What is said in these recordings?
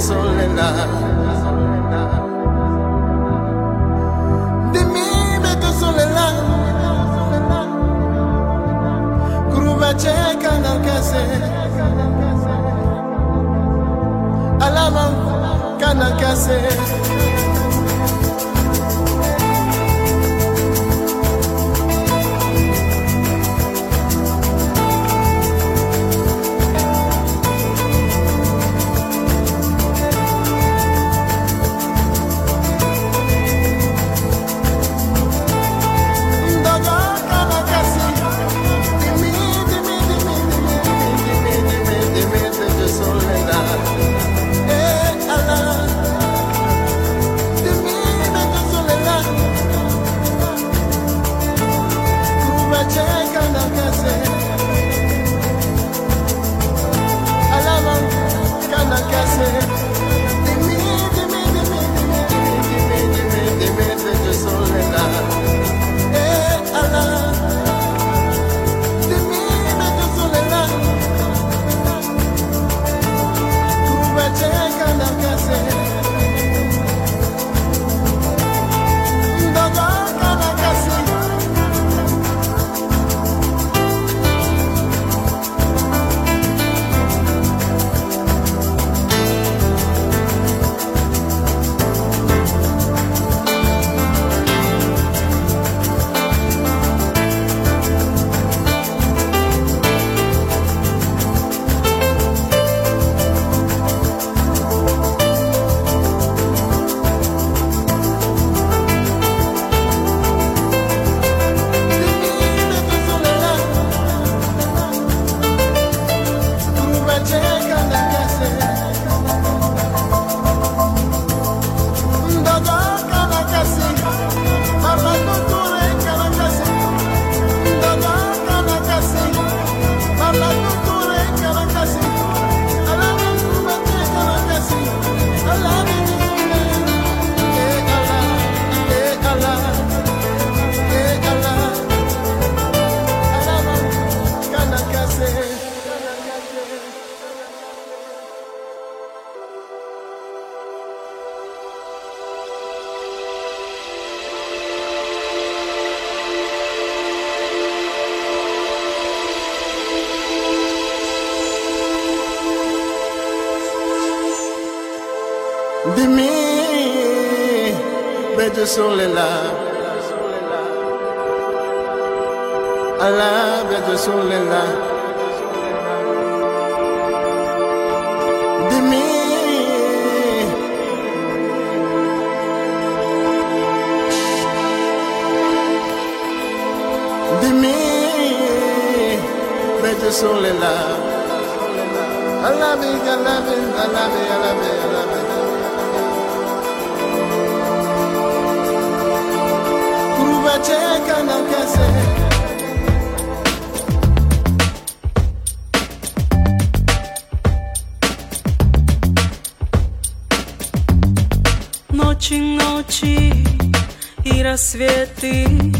soledad. Solela Allah de solela Dimi Dimi Beje solela Allah be Allah be Allah be Allah be Allah be Ночи, ночи и рассветы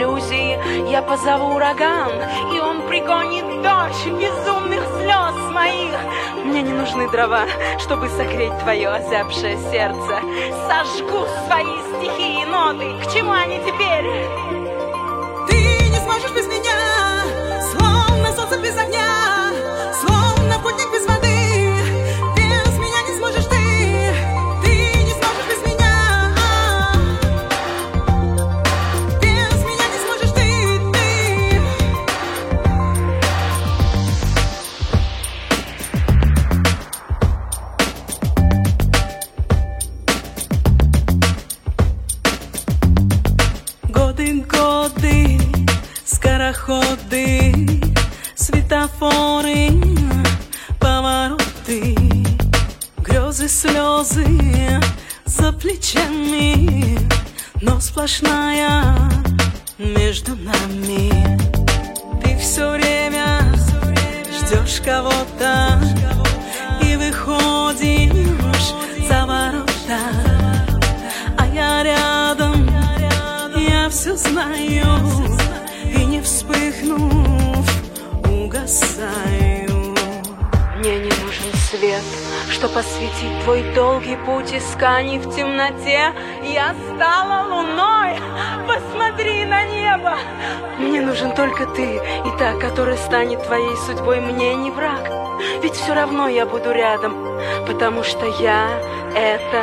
иллюзии. Я позову ураган, и он пригонит дождь Безумных слез моих. Мне не нужны дрова, чтобы согреть твое озябшее сердце. Сожгу свои стихи и ноты. К чему они теперь? Ты не сможешь без меня Словно солнце без огня сплошная между нами. Ты все время ждешь кого-то и выходишь за ворота, а я рядом, я все знаю и не вспыхнув угасаю. Мне не нужен свет, что посветит твой долгий путь исканий в темноте. Я стала луной, посмотри на небо. Мне нужен только ты и та, которая станет твоей судьбой. Мне не враг, ведь все равно я буду рядом, потому что я это